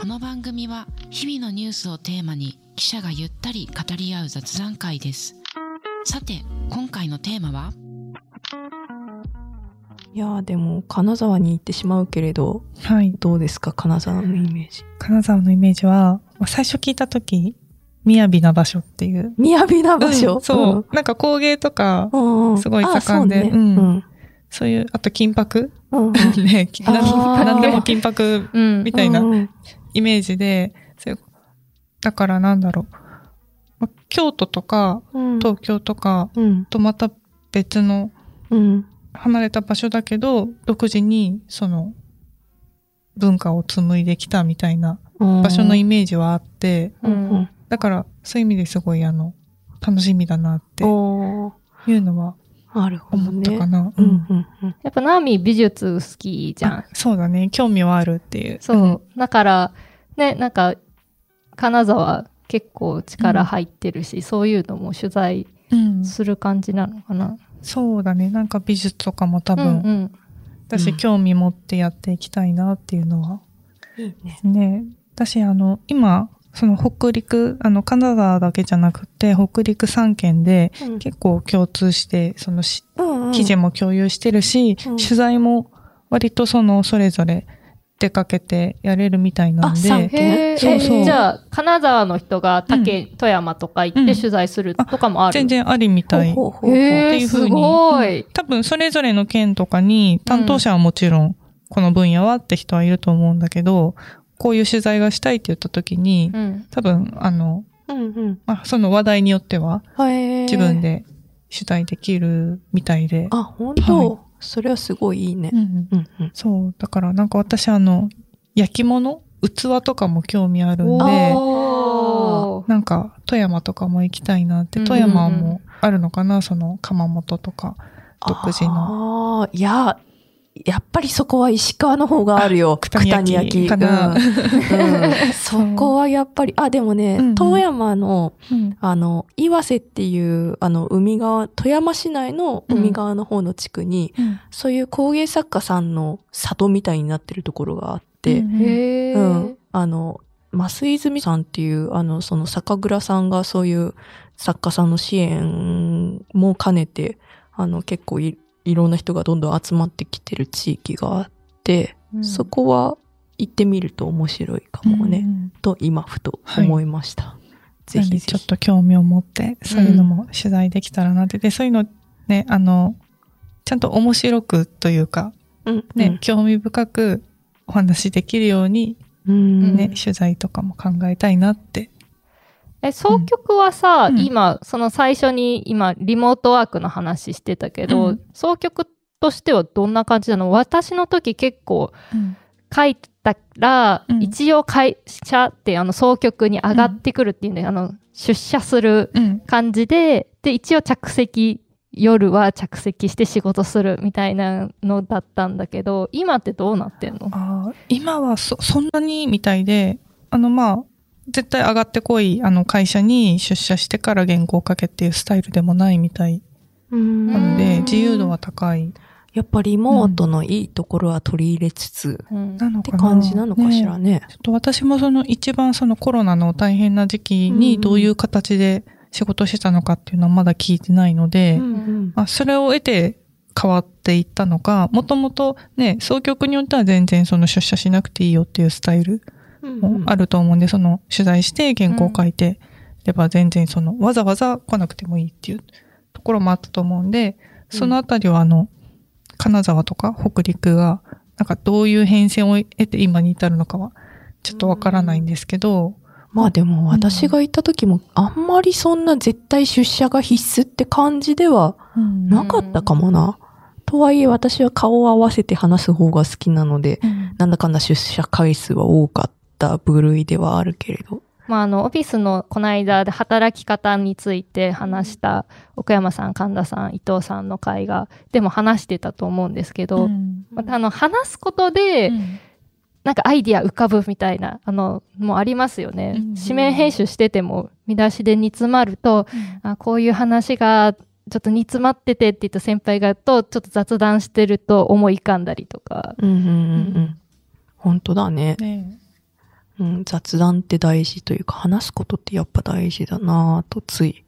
この番組は日々のニュースをテーマに記者がゆったり語り合う雑談会です。さて、今回のテーマは？いやーでも金沢に行ってしまうけれどはい。どうですか？金沢のイメージ。金沢のイメージは、まあ最初聞いたとき、雅な場所っていう。雅な場所、うんそう、なんか工芸とか、うん、うん。すごい盛んであそうね。うん。うん。そういう、あと金箔？うんうん。ね、あー。なんでも金箔うんみたいな。うんうんイメージで、だからなんだろう。まあ京都とかうん東京とかうんとまた別のうん離れた場所だけど、独自にその文化を紡いできたみたいな場所のイメージはあって、だからそういう意味ですごいあの、楽しみだなっていうのはなるほど思ったねかな。うんうんうんやっぱナーミー美術好きじゃんあ。そうだね。興味はあるっていう。そう。だから、ね、なんか、金沢結構力入ってるし、そういうのも取材うん。うんする感じなのかな。そうだね。なんか美術とかも多うんう分、ん。私興味持ってやっていきたいなっていうのは。いいねね。私あの、今、その北陸、あの、金沢だけじゃなくて、北陸3県でうん結構共通して、そのしうんうん記事も共有してるし、うん取材も割とその、それぞれ出かけてやれるみたいなんあ三で、県へえ、そうそう。えじゃあ、金沢の人が竹、う富山とか行っうん。て取材するとかもある？全然ありみたい。ほうほうほう。ほうへえ、すっていう風に。ごい。多分それぞれの県とかに担当者はもちろんこの分野はって人はいると思うんだけど、こういう取材がしたいって言った時に、うん。多分あの、うんうん。まあ、その話題によっては自分で取材できるみたいで。あ本当、はいそれはすごいいいねうんうんうんうんそう。だからなんか私あの、焼き物？器とかも興味あるんおで、ーなんか富山とかも行きたいなって、うん富山もあるのかな、その窯元とか。独自の。ああ、いや、やっぱりそこは石川の方があるよ。九谷焼かな。うん。うん。そこはやっぱり、あ、でもね、うん。山の、うん。あの、岩瀬っていう、あの、海側、富山市内の海側の方の地区に、そういう工芸作家さんの里みたいになってるところがあって。うん。あの、増泉さんっていう、あの、その酒蔵さんがそういう作家さんの支援も兼ねて、あの、結構いいろんな人がどんどん集まってきてる地域があって、うんそこは行ってみると面白いかもね、うんと今ふと思いました。ぜひぜひ。ちょっと興味を持って、そういうのも取材できたらなって。で、そういうのね、あの、ちゃんと面白くというか、うん、ね、興味深くお話できるように、うん。ね、取材とかも考えたいなって。え、総局はさ、うん。今、その最初に今、リモートワークの話してたけど、うん。総局としてはどんな感じなの？私の時結構書いたら、うん。一応会社ってあの総局に上がってくるっていうん。で、あの、出社するうん。感じで、で、一応着席、夜は着席して仕事するみたいなのだったんだけど、今ってどうなってんの？今はそ、そんなにみたいで、あの、まあ、絶対上がってこい、あの、会社に出社してから原稿を書けっていうスタイルでもないみたい。うんなので、うん。自由度は高い。やっぱリモートのいいところは取り入れつつ、うん。ってなのかな。感じなのかしらね。ちょっと私もその一番そのコロナの大変な時期にどういう形で仕事してたのかっていうのはまだ聞いてないので、うんうん。まあ、それを得て変わっていったのか、もともとね、総局によっては全然その出社しなくていいよっていうスタイルもあると思うんで、その取材して原稿を書いてれば全然そのわざわざ来なくてもいいっていうところもあったと思うんで、そのあたりはあの、金沢とか北陸がなんかどういう変遷を得て今に至るのかはちょっとわからないんですけど、まあでも私が行った時もあんまりそんな絶対出社が必須って感じではなかったかもな。とはいえ私は顔を合わせて話す方が好きなので、なんだかんだ出社回数は多かった部類ではあるけれど。まあ、あの、オフィスのこの間で働き方について話した奥山さん、神田さん、伊藤さんの会が、でも話してたと思うんですけど、うんまたあの、話すことで、なんかアイディア浮かぶみたいな、あの、もうありますよね。うん紙面編集してても、見出しで煮詰まると、あこういう話がちょっと煮詰まっててって言った先輩がと、ちょっと雑談してると思い浮かんだりとか。うんうんうんうん。本当だね。ねうん、雑談って大事というか、話すことってやっぱ大事だなぁとつい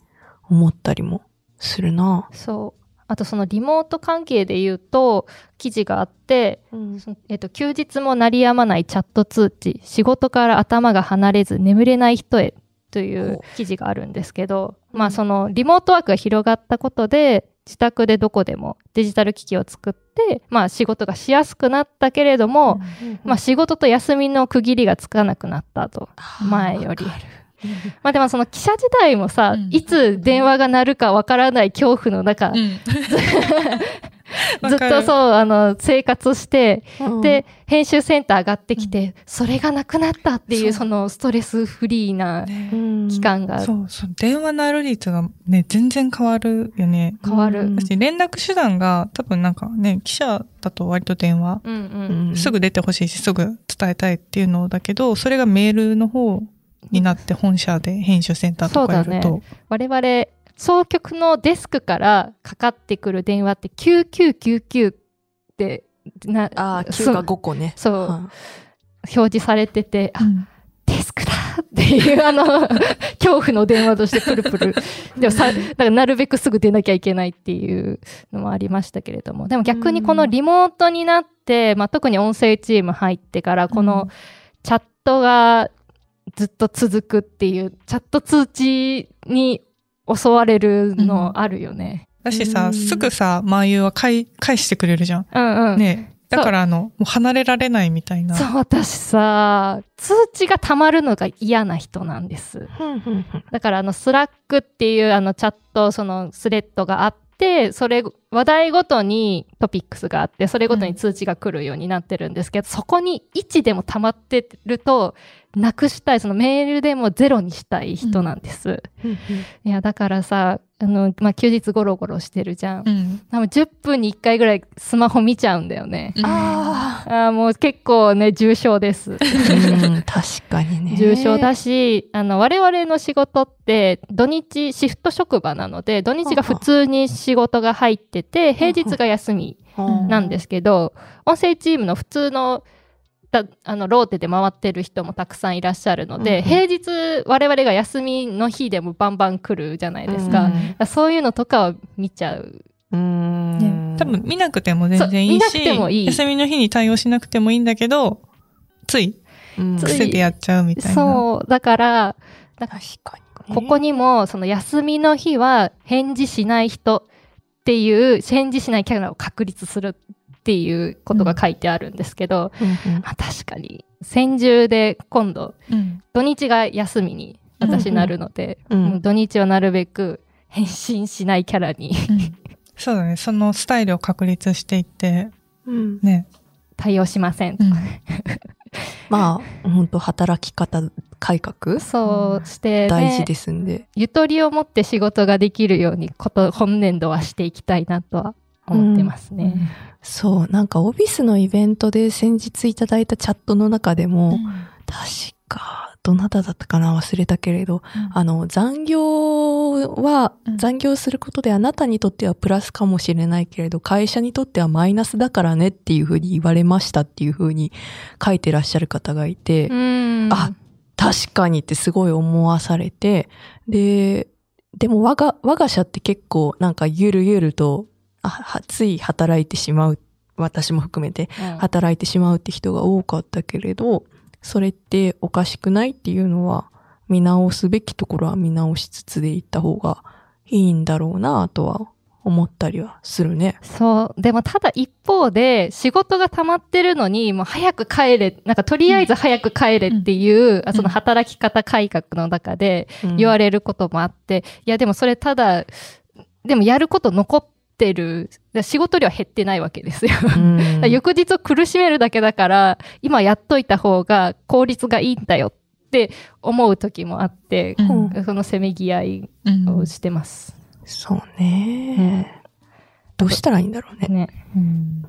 思ったりもするなそう。あとそのリモート関係で言うと、記事があって、ぁ。そのえっと、休日も鳴りやまないチャット通知、仕事から頭が離れず眠れない人へというほ記事があるんですけど、うんまあそのリモートワークが広がったことで、自宅でどこでもデジタル機器を作って、まあ仕事がしやすくなったけれども、まあ仕事と休みの区切りがつかなくなったと。前より。まあでもその記者時代もさ、うん。いつ電話が鳴るかわからない恐怖の中、ずっとそう、あの、生活して、うんで、編集センター上がってきて、それがなくなったっていう、そそのストレスフリーなうん期間がそうそう。電話鳴る率がね、全然変わるよね。変わる。うん私、連絡手段が多分なんかね、記者だと割と電話、うんう。うんんすぐ出てほしいし、すぐ伝えたいっていうのだけど、それがメールの方になって本社で編集センターとかやるそうと。我々、総局のデスクからかかってくる電話って9999ってな、ああ、9そうか5個ね。そうは表示されてて、あ、うんデスクだっていう、あの、恐怖の電話としてプルプル。でもさ、だからなるべくすぐ出なきゃいけないっていうのもありましたけれども。でも逆にこのリモートになって、まあ、特に音声チーム入ってから、このチャットがずっと続くっていう、チャット通知に襲われるのあるよね。だしさ、うんすぐさ、マーユーは返返してくれるじゃん。うんうん。ねだからあの、もう離れられないみたいな。そう、私さ、通知が溜まるのが嫌な人なんです。だからあの Slack っていうあのチャットそのスレッドがあってそれ話題ごとにトピックスがあってそれごとに通知が来るようになってるんですけど、そこに1でも溜まってるとなくしたいそのメールでもゼロにしたい人なんです、ふん。ふん。いやだからさあの、まあ、休日ゴロゴロしてるじゃん、うん。多分10分に1回ぐらいスマホ見ちゃうんだよね、ああーもう結構ね重症です。あ、うん、確かにね。重症だし、あの、我々の仕事って、土日シフト職場なので、土日が普通に仕事が入ってて、平日が休みなんですけど、音声チームの普通の、だあの、ローテで回ってる人もたくさんいらっしゃるので、うん平日我々が休みの日でもバンバン来るじゃないですか。うんだからそういうのとかは見ちゃう。うーん。ね、多分見なくても全然いいし、そう見なくてもいい休みの日に対応しなくてもいいんだけど、ついうん、つい癖でやっちゃうみたいな。そう。だから、確かにね。ここにも、その休みの日は返事しない人っていう、返事しないキャラを確立するっていうことが書いてあるんですけど、うんうんまあ確かに、先住で今度、うん土日が休みに私なるので、うんうん土日はなるべく返信しないキャラにそうだね。そのスタイルを確立していって、うんね。対応しません。うん まあ、本当働き方改革？そうして、ね、大事ですんで。ゆとりを持って仕事ができるようにこと、今年度はしていきたいなとは思ってますね。そう、なんかオフィスのイベントで先日いただいたチャットの中でも、確か、どなただったかな忘れたけれど、あの、残業はう、ん残業することであなたにとってはプラスかもしれないけれど、会社にとってはマイナスだからねっていうふうに言われましたっていうふうに書いてらっしゃる方がいて、うん。あ確かにってすごい思わされて、で、でも我が、我が社って結構なんかゆるゆると、あ、はつい働いてしまう。私も含めてうん働いてしまうって人が多かったけれど、それっておかしくないっていうのは、見直すべきところは見直しつつでいった方がいいんだろうなとは思ったりはするね。そう。でもただ一方で、仕事が溜まってるのに、もう早く帰れ、なんかとりあえず早く帰れっていう、あその働き方改革の中で言われれることもあって、いやでもそれただ、でもやること残ってる、仕事量は減ってないわけですよ。翌日を苦しめるだけだから、今やっといた方が効率がいいんだよって思う時もあって、うんそのせめぎ合いうんをしてます。そうね、どうしたらいいんだろうね。ね。うん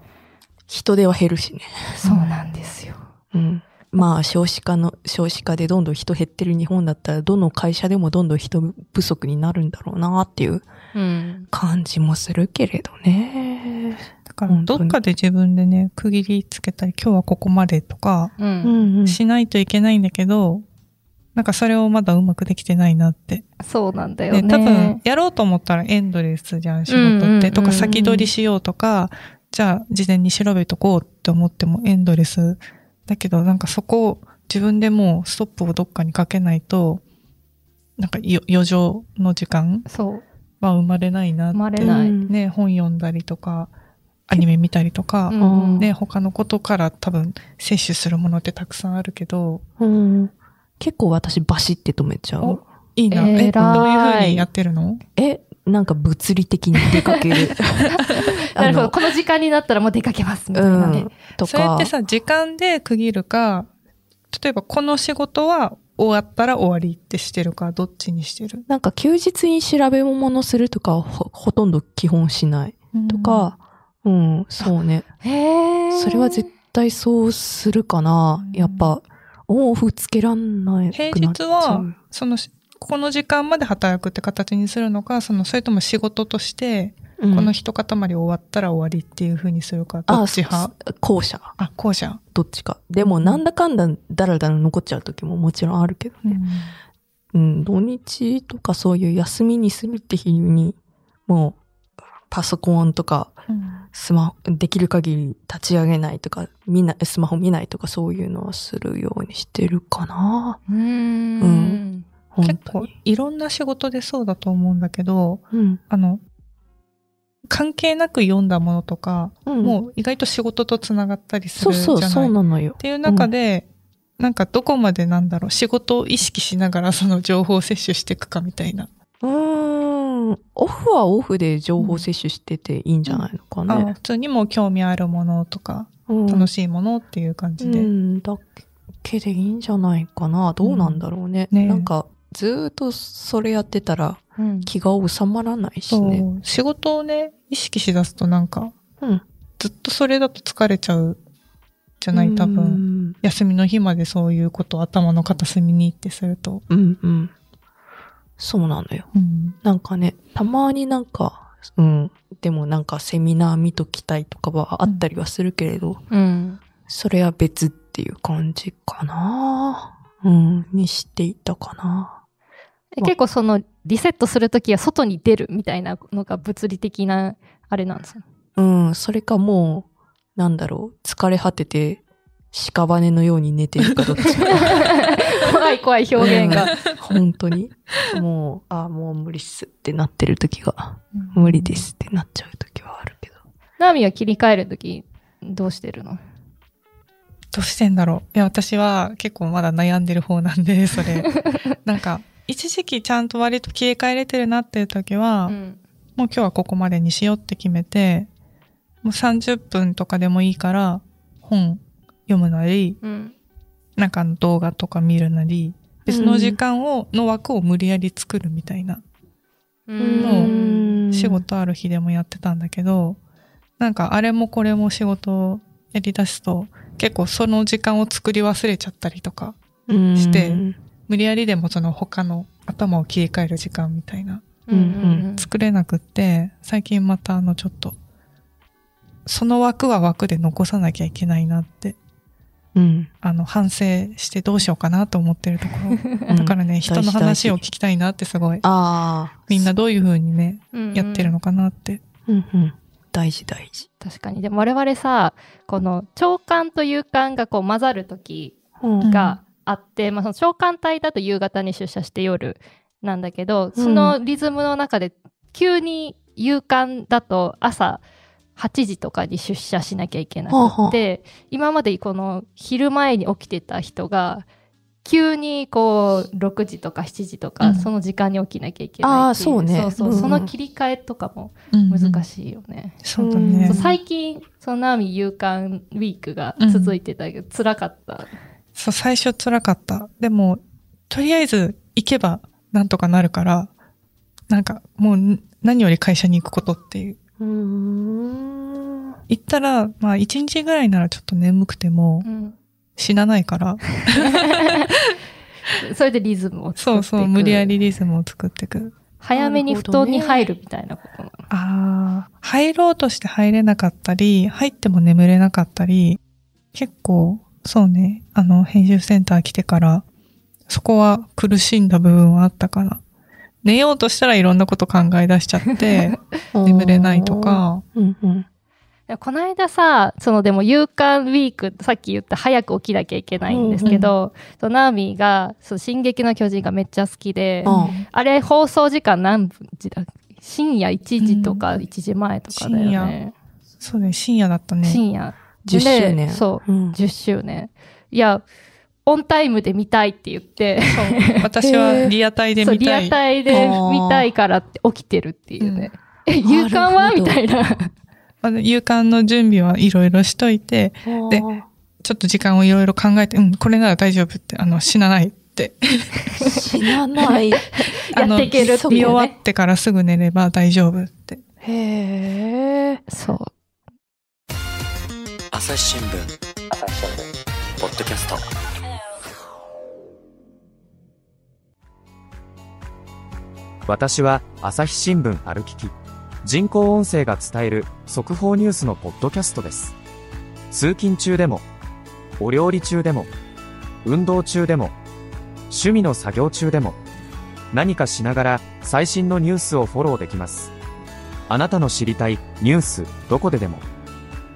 人手は減るしね。そうなんですよ。うん。まあ少子化の、少子化でどんどん人減ってる日本だったら、どの会社でもどんどん人不足になるんだろうなっていううん。感じもするけれどね。だから、どっかで自分でね、区切りつけたり、今日はここまでとか、うん。しないといけないんだけど、なんかそれをまだうまくできてないなって。そうなんだよね、ね。多分、やろうと思ったらエンドレスじゃん、仕事って。とか、先取りしようとか、じゃあ、事前に調べとこうって思ってもエンドレス。だけど、なんかそこを自分でもうストップをどっかにかけないと、なんかよ余剰の時間そう。は生まれないなって。生まれない。うんね、本読んだりとか、アニメ見たりとか、うんね、他のことから多分摂取するものってたくさんあるけど、うん結構私バシって止めちゃうお。いいな。え、偉いどういう風にやってるの？え、なんか物理的に出かける。なるほど。この時間になったらもう出かけますみたいなね。うん。とかそれって。さ、時間で区切るか、例えばこの仕事は終わったら終わりってしてるか、どっちにしてる？なんか休日に調べ物するとかはほほとんど基本しない。と、か、うん、そうね。へーそれは絶対そうするかな。やっぱ、オンオフつけらんない。平日はその、この時間まで働くって形にするのか、その、それとも仕事として、うん、この一塊終わったら終わりっていう風にするか、どっち派？あ後者。あ、こうじゃん。どっちか。でも、なんだかんだだらだら残っちゃう時ももちろんあるけどね。うん、土日とかそういう休みにするって日に、もう、パソコンとか、スマホ、できる限り立ち上げないとか、見ない、スマホ見ないとかそういうのはするようにしてるかな。うーん。うん本結構。いろんな仕事でそうだと思うんだけど、うん。あの、関係なく読んだものとか、うんもう意外と仕事とつながったりするじゃないそうそう、そうなのよっ。ていう中で、なんかどこまでなんだろう、仕事を意識しながらその情報を摂取していくかみたいな。うーん。オフはオフで情報摂取してていいんじゃないのかあね。普通にも興味あるものとか、うん楽しいものっていう感じで。うん、だけでいいんじゃないかな。どうなんだろうね。うんねなんか、ずーっとそれやってたらうん気が収まらないしそね。う。仕事をね、意識しだすとなんか、うん。ずっとそれだと疲れちゃうじゃない多分。分。休みの日までそういうことを頭の片隅にってすると。うんうん。そうなのよ。うん。なんかね、たまになんか、うん。でもなんかセミナー見ときたいとかはあったりはするけれど、うん。それは別っていう感じかな。うん。にしていたかな。え結構そのリセットするときは外に出るみたいなのが物理的なあれなんですよ。うん。それかもう、なんだろう。疲れ果てて、屍のように寝てるかどっちか。怖い怖い表現が。本当に。もう、あもう無理っすってなってる時が、無理で。すってなっちゃう時はあるけど。ナーミは切り替えるときどうしてるの？どうしてんだろう。いや、私は結構まだ悩んでる方なんで、それ。なんか、一時期ちゃんと割と切り替えれてるなっていう時は、うん。もう今日はここまでにしようって決めて、もう30分とかでもいいから、本読むなり、うん。なんかあの動画とか見るなり、別の時間を、の枠を無理やり作るみたいな、ううん仕事ある日でもやってたんだけど、なんかあれもこれも仕事をやり出すと、結構その時間を作り忘れちゃったりとか、してうん無理やりでもその他の頭を切り替える時間みたいな、うんうん作れなくって、最近またあのちょっと、その枠は枠で残さなきゃいけないなって、うん。あの反省してどうしようかなと思ってるところ。うんだからね、人の話を聞きたいなってすごい、ああ。みんなどういう風にね、うんやってるのかなって。うんうん。大事大事。確かに。でも我々さ、この長官と夕刊がこう混ざるときうんがあって、まあその長官帯だと夕方に出社して夜なんだけど、そのリズムの中で急に夕刊だと朝8時とかに出社しなきゃいけなくって、今までこの昼前に起きてた人が、急にこう6時とか7時とか、うん。その時間に起きなきゃいけないそうね。そうそう、うんうん。その切り替えとかも難しいよね。そうだね。最近、そのナーミ夕刊ウィークが続いてたけど、辛かった。そう、最初辛かった。でも、とりあえず行けばなんとかなるから、なんかもう何より会社に行くことっていう。行ったら、まあ一日ぐらいならちょっと眠くてもうん死なないから、それでリズムを作っていく。そうそう、無理やりリズムを作っていく。早めに布団に入るみたいなことなの？ああ、入ろうとして入れなかったり、入っても眠れなかったり、結構、そうね、あの、編集センター来てから、そこは苦しんだ部分はあったから、寝ようとしたらいろんなこと考え出しちゃって、眠れないと。か、うんうん。この間さ、そのでも夕刊ウィーク、さっき言った早く起きなきゃいけないんですけど、そのナーミーが、その進撃の巨人がめっちゃ好きで、うんあれ放送時間何時だ深夜1時とか1時前とかだよね。そうね、深夜だったね。深夜。10周で年。そう。うん。10周年。いや、オンタイムで見たいって言って、私はリアタイでそう、リ見たい。アタイで見たいからって起きてるっていうね。え、夕刊は？みたいな。まあ夕刊の準備はいろいろしといて、でちょっと時間をいろいろ考えて、うん、これなら大丈夫って、あの、死なないって。死なない。あのやっていけるっていう見終わね。ってからすぐ寝れば大丈夫って。へえ。そう。朝日新聞。ポッドキャスト。私は朝日新聞歩きき。人工音声が伝える速報ニュースのポッドキャストです。通勤中でもお料理中でも運動中でも趣味の作業中でも何かしながら最新のニュースをフォローできます。あなたの知りたいニュースどこででも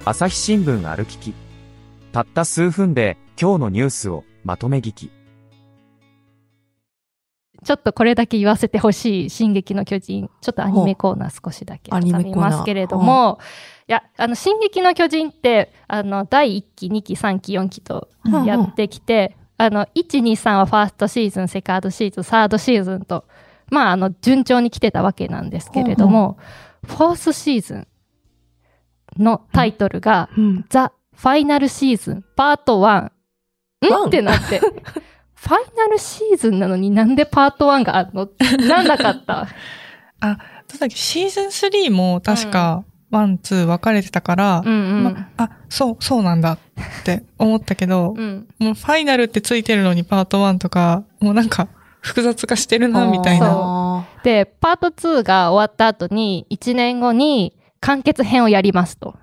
朝日新聞歩きき。たった数分で今日のニュースをまとめ聞き。ちょっとこれだけ言わせてほしい、進撃の巨人。ちょっとアニメコーナー少しだけ挟みますけれども、いや、あの、進撃の巨人って、あの、第1期、2期、3期、4期とやってきて、あの、1、2、3はファーストシーズン、セカンドシーズン、サードシーズンと、まあ、あの、順調に来てたわけなんですけれども、フォースシーズンのタイトルが、うん。ザ・ファイナルシーズン、パート1。ワンん？ってなって。ファイナルシーズンなのになんでパート1があるの？なんなかった？どうだっけ？シーズン3も確か、 one、two 分かれてたから、うんうん。まあ、そう、そうなんだって思ったけど、うん、もうファイナルってついてるのにパート1とか、もうなんか複雑化してるな、みたいな。な。で、パート2が終わった後に、1年後に完結編をやりますと。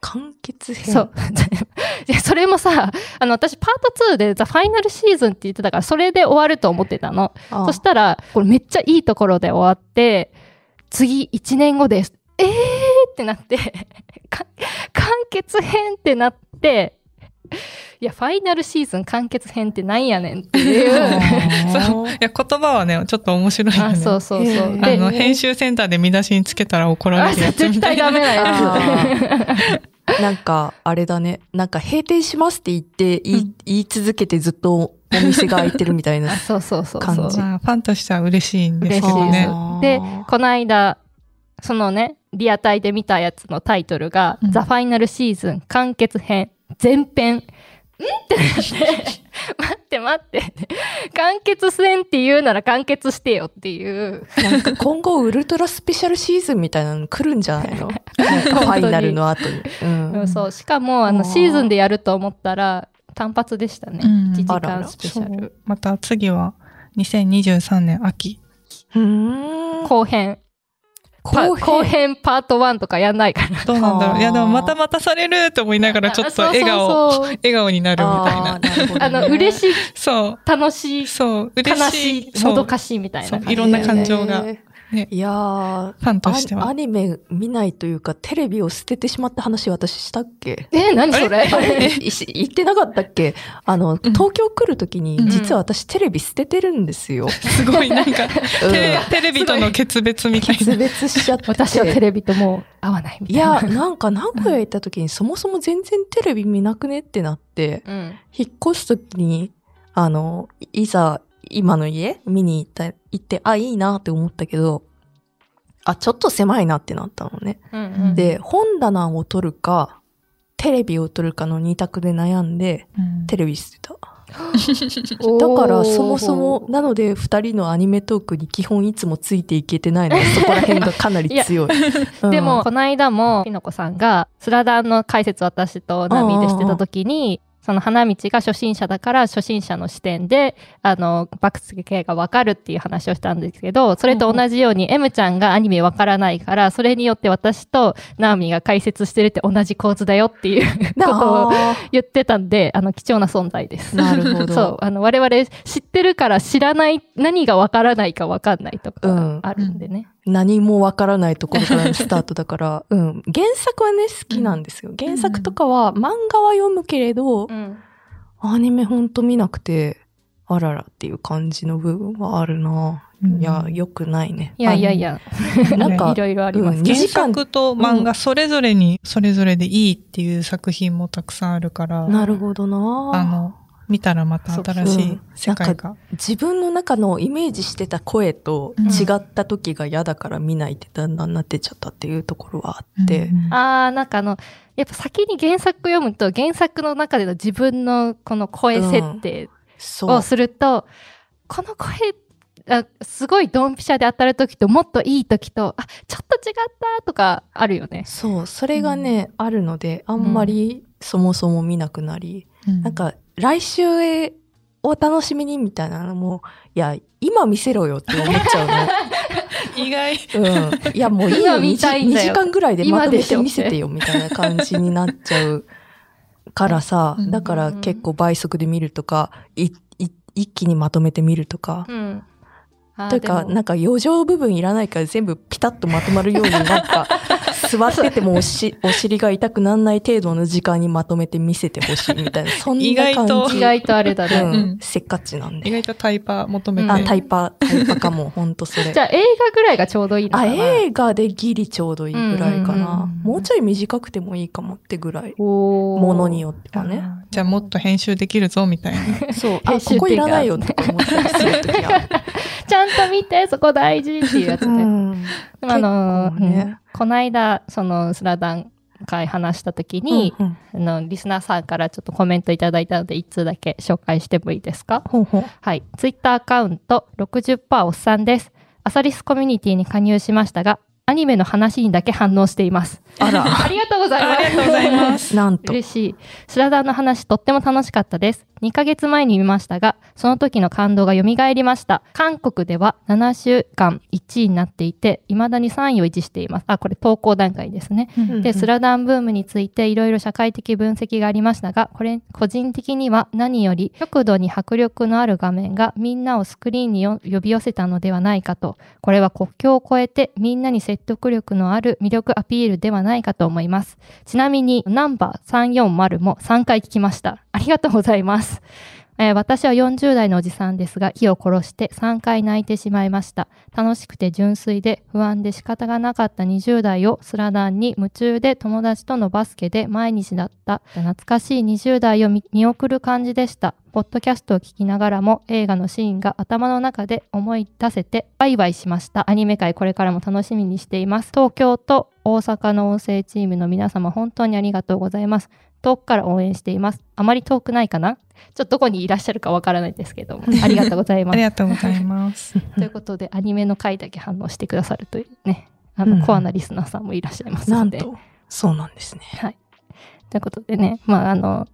完結編？そう。いやそれもさ、あの、私パート2でザ・ファイナルシーズンって言ってたから、それで終わると思ってたの。あ。そしたら、これめっちゃいいところで終わって、次1年後です。えーってなって、か完結編ってなって、いや、ファイナルシーズン完結編ってなんやねんっていう。そう。いや、言葉はね、ちょっと面白いよあ、ね。そうそうそう。あの、編集センターで見出しにつけたら怒らあれるやつみ絶。対ダメなやつ。なんか、あれだね。なんか、閉店しますって言って、言い,、言い続けてずっとお店が開いてるみたいなあ。そうそうそうそうファンとしては嬉しいんですけど嬉しいね。で、この間、そのね、リアタイで見たやつのタイトルが、うんザ・ファイナルシーズン完結編、前編。ん？ってなって、待って待って。完結編って言うなら完結してよっていう。なんか今後ウルトラスペシャルシーズンみたいなの来るんじゃないの？ファイナルの後に。うん。そう、しかも、あの、シーズンでやると思ったら、単発でしたね。うん1時間スペシャル。また次は2023年秋。うーん。後編。パ後後編パート1とかやんないから。どうなんだろはあう。いや、でもまたまたされると思いながらちょっと笑顔、そうそうそう笑顔になるみたいな。あーなねあの、嬉しい、そう。楽しい、そう。悲嬉ししい。い、もどかししいみたいなそう感じ。いろんな感情がへね。ーいやー、ファンとしては。アニアニメ見ないというか、テレビを捨ててしまった話私したっけ？え、何それ？あれ？い言ってなかったっけ？あの、東京来るときに、うん。実は私テレビ捨ててるんですよ。すごいなんか、うん。テレビとの決別みたい決な。別しちゃって。私はテレビともう合わないみいたいな。や、なんか名古屋行った時にそもそも全然テレビ見なくねってなって、うん。引っ越す時に、あの、いざ今の家見に行った、行って、あ、いいなって思ったけど、あ、ちょっと狭いなってなったのね。うんうん、で、本棚を取るか、テレビを取るかの二択で悩んで、うんテレビ捨てた。だからそもそも、なので二人のアニメトークに基本いつもついていけてないのは そこら辺がかなり強い。うんでも、、この間も、きのこさんが、スラダンの解説私とナミでしてた時に、その花道が初心者だから初心者の視点で、あの、バックス系がわかるっていう話をしたんですけど、それと同じように M ちゃんがアニメわからないから、それによって私とナオミが解説してるって同じ構図だよっていうことをあ言ってたんで、あの、貴重な存在です。なるほど。そう、あの、我々知ってるから知らない、何がわからないかわかんないとかうん。あるんでね。ー何もわからないところからのスタートだから、うん。原作はね、好きなんですよ。原作とかは、漫画は読むけれど、うん。アニメほんと見なくて、あららっていう感じの部分はあるな、うんいや、良くないね。いやいやいや、なんかいろいろありますうん原作と漫画それぞれにそれぞれでいいっていう作品もたくさんあるから、なるほどなあの、見たらまた新しい世界が。自分の中のイメージしてた声と違った時が嫌だから見ないってだんだんなってっちゃったっていうところはあって、うんあー、なんかあの、やっぱ先に原作読むと、原作の中での自分のこの声設定そう。を。すると、この声、あすごいドンピシャで当たる時と、もっといい時と、あ、ちょっと違ったとかあるよね。そう、それがね、あるので、あんまりそもそも見なくなり、うんなんか、来週へお楽しみにみたいなのも、いや、今見せろよって思っちゃう 意外。の。うん。いや、もういいよ、今見たいん2だよ時間ぐらいでまとめて見せてよ、みたいな感じになっちゃうからさう、んだから結構倍速で見るとか、い、い、一気にまとめて見るとか、うん。というか、なんか余剰部分いらないから全部ピタッとまとまるようになんか、座っててもおしお尻が痛くならない程度の時間にまとめて見せてほしいみたいな、そん意な感じ。外と意外とあれだね。うんうんせっかちなんで。意外とタイパー求めて。あ、タイパ、タイパかも、ほんとそれ。じゃあ映画ぐらいがちょうどいいのかあ、な？映画でギリちょうどいいぐらいかな。もうちょい短くてもいいかもってぐらい。おーものによってはね。あーじゃあもっと編集できるぞ、みたいな。そう。あ、ここいらないよとか思ったりするときは。ちゃんと見て、そこ大事っていうやつね。うんでもあの、結構ねうんこの間、そのスラダン会話した時に、うんうんあの、リスナーさんからちょっとコメントいただいたので、一通だけ紹介してもいいですか？ほうほう。はい。ツイッターアカウント60%おっさんです。アサリスコミュニティに加入しましたが、アニメの話にだけ反応しています。あら、ありがとうございます。ありがとうございます。なんと。嬉しい。スラダンの話とっても楽しかったです。2ヶ月前に見ましたが、その時の感動が蘇りました。韓国では7週間1位になっていて、未だに3位を維持しています。あ、これ投稿段階ですね。で、スラダンブームについていろいろ社会的分析がありましたが、これ、個人的には何より、極度に迫力のある画面がみんなをスクリーンによ呼び寄せたのではないかと、これは国境を越えてみんなに説得力のある魅力アピールではないかと思います。ちなみに、ナンバー340も3回聞きました。ありがとうございます。えー私は40代のおじさんですが、気を殺して3回泣いてしまいました。楽しくて純粋で不安で仕方がなかった20代をスラダンに夢中で友達とのバスケで毎日だった懐かしい20代を見見送る感じでした。ポッドキャストを聞きながらも映画のシーンが頭の中で思い出せてバイバイしました。アニメ界これからも楽しみにしています。東京と大阪の音声チームの皆様本当にありがとうございます。遠くから応援しています。あまり遠くないかな？ちょっとどこにいらっしゃるかわからないですけども、ありがとうございますあり。がとうございます。ということで、アニメの回だけ反応してくださるというね、あの、うんコアなリスナーさんもいらっしゃいますので。なんと。そうなんですね。はい。ということでね、まあ、あの、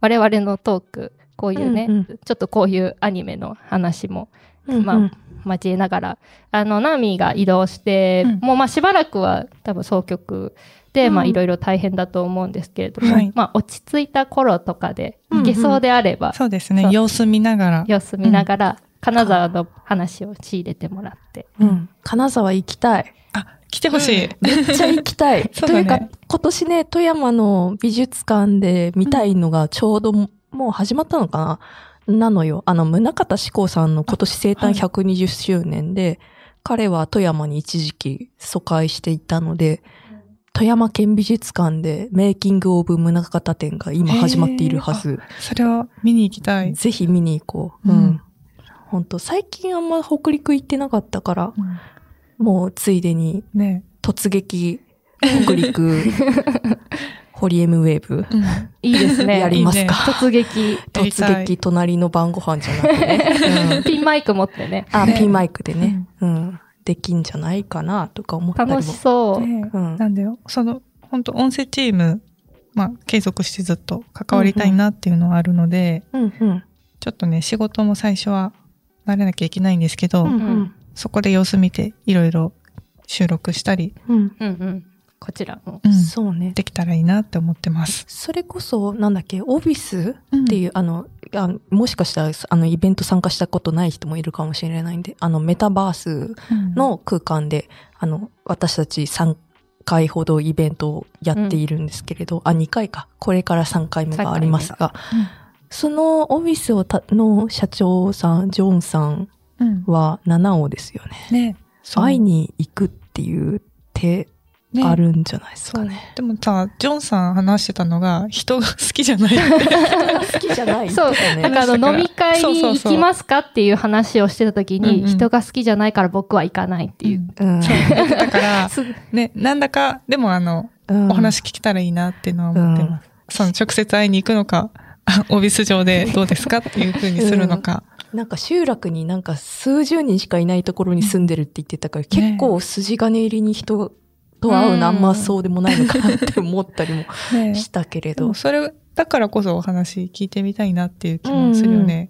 我々のトーク、こういうね、うんうんちょっとこういうアニメの話もまあうん交えながら、あの、ナーミーが移動して、うんもうまあしばらくは多分総局で、まあうんいろいろ大変だと思うんですけれども、はいまあ落ち着いた頃とかで、うんうんいけそうであれば、そうですね様子見ながら。様子見ながら、金沢の話を仕入れてもらって。うん。金沢行きたい。あ、来てほしい。めっちゃ行きたい。ねというか、今年ね、富山の美術館で見たいのがちょうどももう始まったのかな？なのよ。あの、宗像志功さんの今年生誕120周年で、彼は富山に一時期疎開していたので、富山県美術館でメイキングオブ宗像展が今始まっているはず。それは見に行きたい。ぜひ見に行こう。ううんん。本当最近あんま北陸行ってなかったから、もうついでにね突撃、北陸、ホリエムウェーブ。うんいいですね。やりますかいいね突撃。突撃、隣の晩ご飯じゃなくてね。うんピンマイク持ってね。あ、ねピンマイクでね。うん。できんじゃないかな、とか思ったりも。楽しそう。ねうんなんだよ。その、本当音声チームまあ、継続してずっと関わりたいなっていうのはあるので、うんうん。ちょっとね、仕事も最初は慣れなきゃいけないんですけど、うんうん。そこで様子見ていろいろ収録したり、うん。うんうん。こちらも。うんそうね。できたらいいなって思ってます。それこそ、なんだっけ、オフィスうんっていう、あの、あのもしかしたら、あの、イベント参加したことない人もいるかもしれないんで、あの、メタバースの空間で、あの、私たち3回ほどイベントをやっているんですけれど、あ、2回か。これから3回目がありますが、うんそのオフィスをたの社長さん、ジョンさんうん、は七尾ですよね。ねそう会いに行くっていう手ね。あるんじゃないですかね。でもさ、ジョンさん話してたのが、人が好きじゃない。好きじゃないそう。ねだからあの飲み会に行きますかっていう話をしてた時うんうん。に、人が好きじゃないから僕は行かないっていう。うん。そう言ってたから、ね、なんだか、でもあの、うん。お話聞けたらいいなっていうのは思ってます。その直接会いに行くのか、あ オフィス上でどうですかっていうふうにするのか。なんか集落になんか数十人しかいないところに住んでるって言ってたから、結構筋金入りに人と会うのあんまそうでもないのかなって思ったりもねしたけれど。それ、だからこそお話聞いてみたいなっていう気もするよね。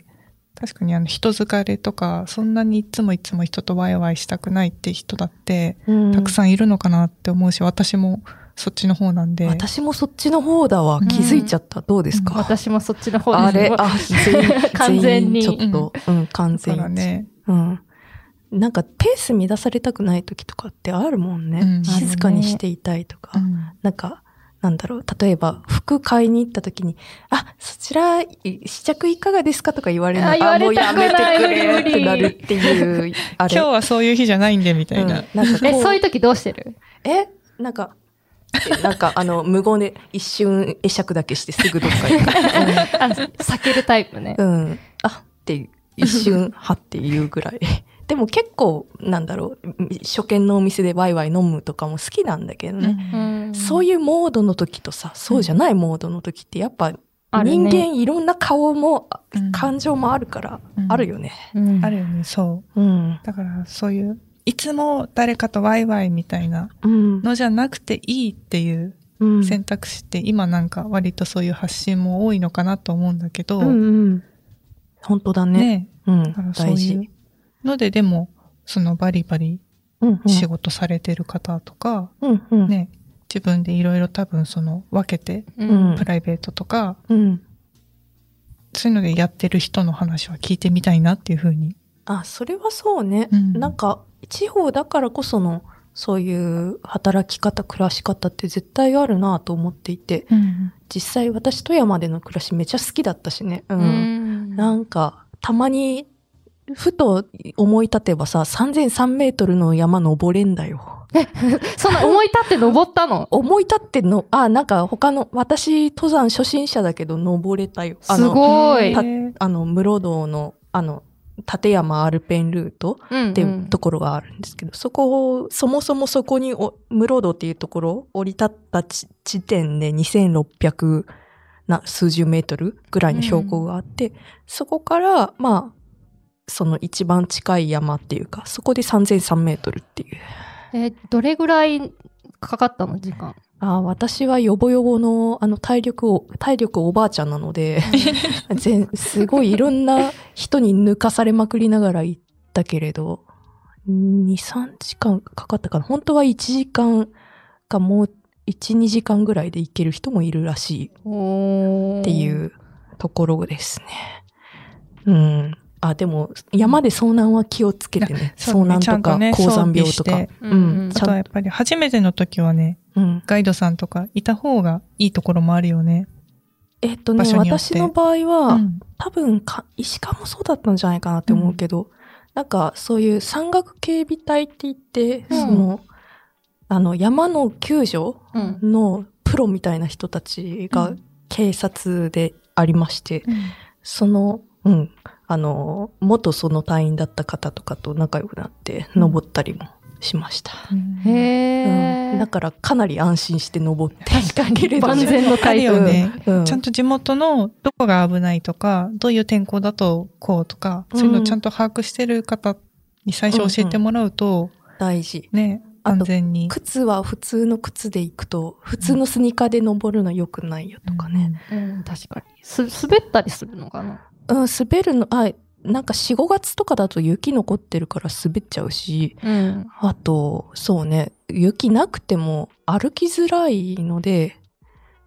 確かにあの人疲れとか、そんなにいつもいつも人とワイワイしたくないって人だって、たくん。さんいるのかなって思うし、私もそっちの方なんで。私もそっちの方だわ。気づいちゃった。どうですか？私もそっちの方ですあれ、あ、全員、完全にちょっと、うん、完そう全に。だね。うん。なんか、ペース乱されたくない時とかってあるもんね。うん静かにしていたいとか。うんなんか、なんだろう。例えば、服買いに行った時に、あ、そちら、い試着いかがですか？とか言われるのあもうやめてくれってなるっていう、あれ。今日はそういう日じゃないんで、みたいな。うんなんかこえ、そういう時どうしてる？え？なんか、えなんか、あの、無言で一瞬会釈だけしてすぐどっか行く。あ避けるタイプね。うん。うん。あって、一瞬、はっていうぐらい。でも結構、なんだろう、初見のお店でワイワイ飲むとかも好きなんだけどね。うんそういうモードの時とさ、そうじゃないモードの時って、やっぱ、人間いろんな顔も、うん感情もあるから、うんあるよね。うんあるよね、そう。うん。だからそういう、いつも誰かとワイワイみたいなうん。のじゃなくていいっていううん。選択肢って今なんか割とそういう発信も多いのかなと思うんだけど、うんうん。本当だね。ねうん大事う。のででも、そのバリバリうんうん。仕事されてる方とか、うんうん。ね、自分でいろいろ多分その分けて、うんプライベートとか、うん。そういうのでやってる人の話は聞いてみたいなっていうふうに。あ、それはそうね。うんなんか、地方だからこその、そういう働き方、暮らし方って絶対あるなと思っていて、実際私富山での暮らしめちゃ好きだったしね。う。うんんなんか、たまに、ふと思い立てばさ、3003メートルの山登れんだよ。そんな思い立って登ったの？思い立っての、あ、なんか他の、私登山初心者だけど登れたよ。あすの、ごいた。あの、室堂の、あの、立山アルペンルートっっていうところがあるんですけど、そこを、そもそもそこにお、室堂っていうところ、降り立った地地点で2600な数十メートルぐらいの標高があって、そこから、まあ、その一番近い山っていうか、そこで3003メートルっていう。え、どれぐらいかかったの時間？あ私はヨボヨボの、あの、体力を、体力おばあちゃんなので、全、すごいいろんな人に抜かされまくりながら行ったけれど、2、3時間かかったかな。本当は1時間かもう1、2時間ぐらいで行ける人もいるらしいっっていうところですね。うん。あ、でも、山で遭難は気をつけてね。遭難とか、高山病とか。うん。うん。あとはやっぱり初めての時はね、うん。ガイドさんとかいた方がいいところもあるよね。えっとね私の場合は、うん。多分か、石川もそうだったんじゃないかなって思うけど、なんかそういう山岳警備隊って言って、うん。その、あの、山の救助うん。のプロみたいな人たちがうん。警察でありまして、その、うん、あの、元その隊員だった方とかと仲良くなって登ったりもしました。へー。うんだからかなり安心して登って確かに。万全のあるタイプ。よね、うんちゃんと地元のどこが危ないとか、どういう天候だとこうとか、そういうのをちゃんと把握してる方に最初教えてもらうと、大事。ね、安全に。靴は普通の靴で行くと、普通のスニーカーで登るの良くないよとかね。うん、確かに。す、滑ったりするのかなうん、滑るの、あ、なんか4、5月とかだと雪残ってるから滑っちゃうし、うん。あと、そうね、雪なくても歩きづらいので、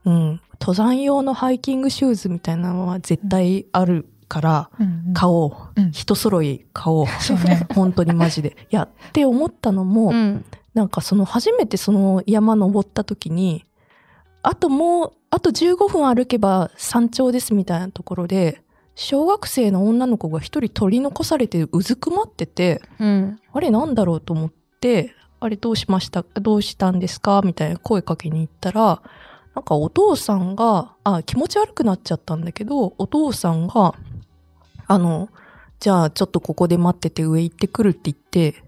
うん、登山用のハイキングシューズみたいなのは絶対あるから、うんうん買おう。うん一揃い買おう。そうね。本当にマジで。いや、って思ったのも、うん。なんかその初めてその山登った時に、あともう、あと15分歩けば山頂ですみたいなところで、小学生の女の子が一人取り残されてうずくまってて、うん。あれなんだろうと思って、あれどうしましたどうしたんですか？みたいな声かけに行ったら、なんかお父さんが、あ、気持ち悪くなっちゃったんだけど、お父さんが、あの、じゃあちょっとここで待ってて上行ってくるって言って、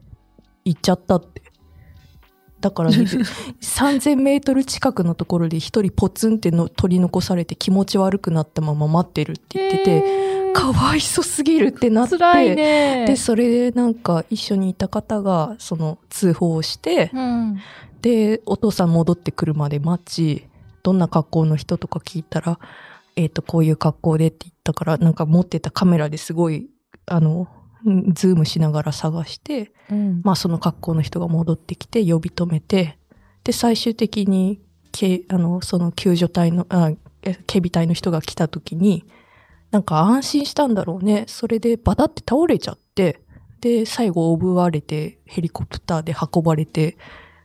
行っちゃったって。だから、3000メートル近くのところで一人ポツンっての取り残されて気持ち悪くなったまま待ってるって言ってて、てかわいそすぎるってなって、ね。で、それでなんか一緒にいた方がその通報をして、うん。で、お父さん戻ってくるまで待ち、どんな格好の人とか聞いたら、えっ、と、こういう格好でって言ったから、なんか持ってたカメラですごい、あの、うんズームしながら探して、うん。まあその格好の人が戻ってきて呼び止めて、で、最終的に、けあの、その救助隊の、あ、え警備隊の人が来た時に、なんか安心したんだろうね。それでバタって倒れちゃって、で、最後おぶわれてヘリコプターで運ばれて、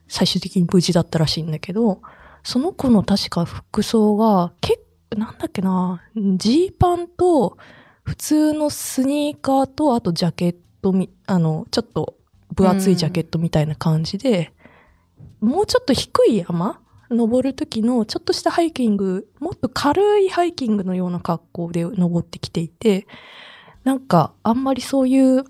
最終的に無事だったらしいんだけど、その子の確か服装が、結構、なんだっけな、ジーパンと、普通のスニーカーと、あとジャケットみ、あの、ちょっと分厚いジャケットみたいな感じで、もうちょっと低い山登る時のちょっとしたハイキング、もっと軽いハイキングのような格好で登ってきていて、なんかあんまりそういう、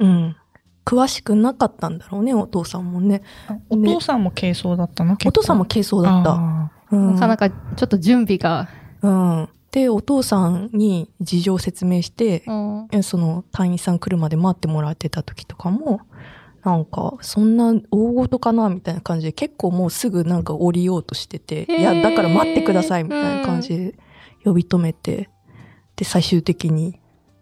うん、詳しくなかったんだろうね、お父さんもね。お父さんも軽装だったの？お父さんも軽装だった。あうんなかなかちょっと準備が。うん。で、お父さんに事情を説明して、うん。えその隊員さん来るまで待ってもらってた時とかも、なんか、そんな大事かなみたいな感じで、結構もうすぐなんか降りようとしてて、いや、だから待ってくださいみたいな感じで呼び止めて、で、最終的に、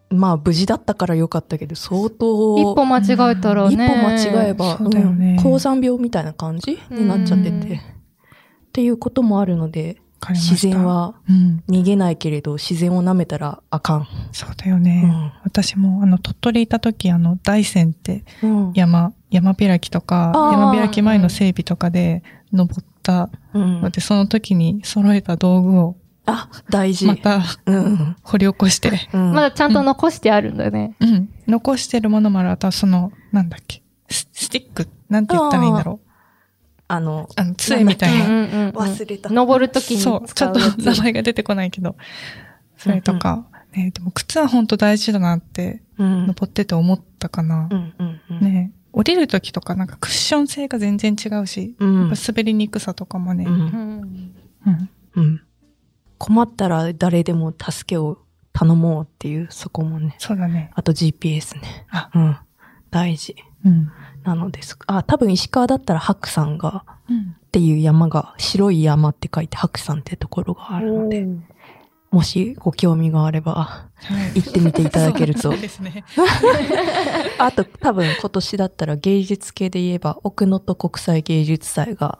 まあ無事だったからよかったけど、相当、一歩間違えたらね。一歩間違えば、ねうん高山病みたいな感じになっちゃってうんて、っていうこともあるので、自然。はうん。逃げないけれど、自然を舐めたらあかん。そうだよね。私も、あの、鳥取いた時、あの、大山ってうん。うん。山、山開きとか、山開き前の整備とかで登ったうんので、その時に揃えた道具をあ、大事。またうん。掘り起こして、うん。まだちゃんと残してあるんだね。うん。残してるものもある。あとはその、なんだっけ、ススティックなんて言ったらいいんだろう。あの、あの、杖みたいなんだっな。うんうんうん忘れた。登るときにそう、ちょっと。名前が出てこないけど。それとか、ね、でも靴は本当大事だなって、うん。登ってて思ったかなう。んうんうん。ね、降りるときとかなんかクッション性が全然違うし、うん。滑りにくさとかもね。う。うんんうんうん。困ったら誰でも助けを頼もうっていう、そこもね。そうだね。あと GPS ね。あうん。大事。うん。なのです。あ、多分石川だったら白山が、うん。っていう山が、白い山って書いて白山ってところがあるので、もしご興味があれば、はい。行ってみていただけるとそう。ですね。あと多分今年だったら芸術系で言えば奥能登国際芸術祭が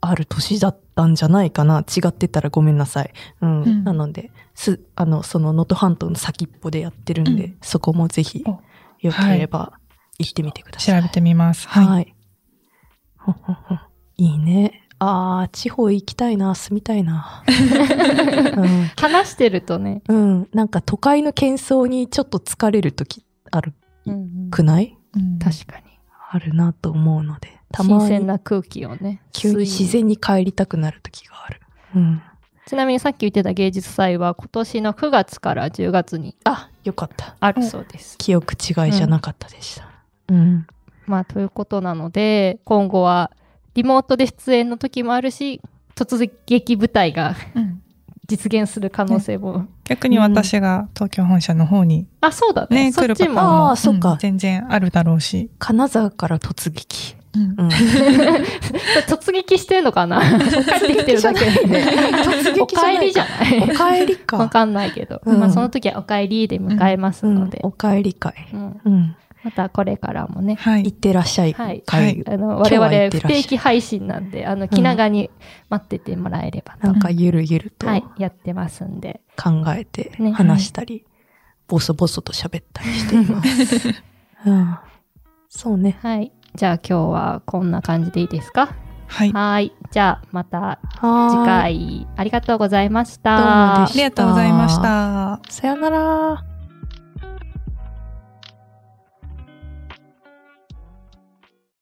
ある年だったんじゃないかな。違ってたらごめんなさい。うん。うんなので、す、あの、その能登半島の先っぽでやってるんで、うんそこもぜひおよければ行ってみてください。調べてみます。はい。はい。いいね。ああ、地方行きたいな、住みたいな。うん話してるとね。うん。なんか都会の喧騒にちょっと疲れる時あるうんくない？うん確かに。あるなと思うので。たま新鮮にな空気をね。急に自然に帰りたくなる時がある。うん。ちなみにさっき言ってた芸術祭は今年の9月から10月にあ、よかった。あるそうです。記憶違いじゃなかったでした。うん。まあということなので今後はリモートで出演の時もあるし突撃舞台がうん実現する可能性も、逆に私が東京本社の方にあそうだねね、そっち来るパターンももあーそっかうん全然あるだろうし。金沢から突撃。うんうん。突撃してんのかな？帰ってきてるだけで。お帰りじゃない？お帰りわか。かんないけど。うんまあその時はお帰りで迎えますので。うんお帰り会。うんうん。またこれからもね。はい行っ。てらっしゃいはい会。あの、我々不定期配信なんで、あの、気長に待っててもらえればと。なんかゆるゆるとはい、やってますんで。考えてね話したり、ボソボソと喋ったりしています。うん。そうね。はい。じゃあ今日はこんな感じでいいですか？はい。はい。じゃあまたは次。回ありがとうございました。どうもでありがとうございました。さよなら。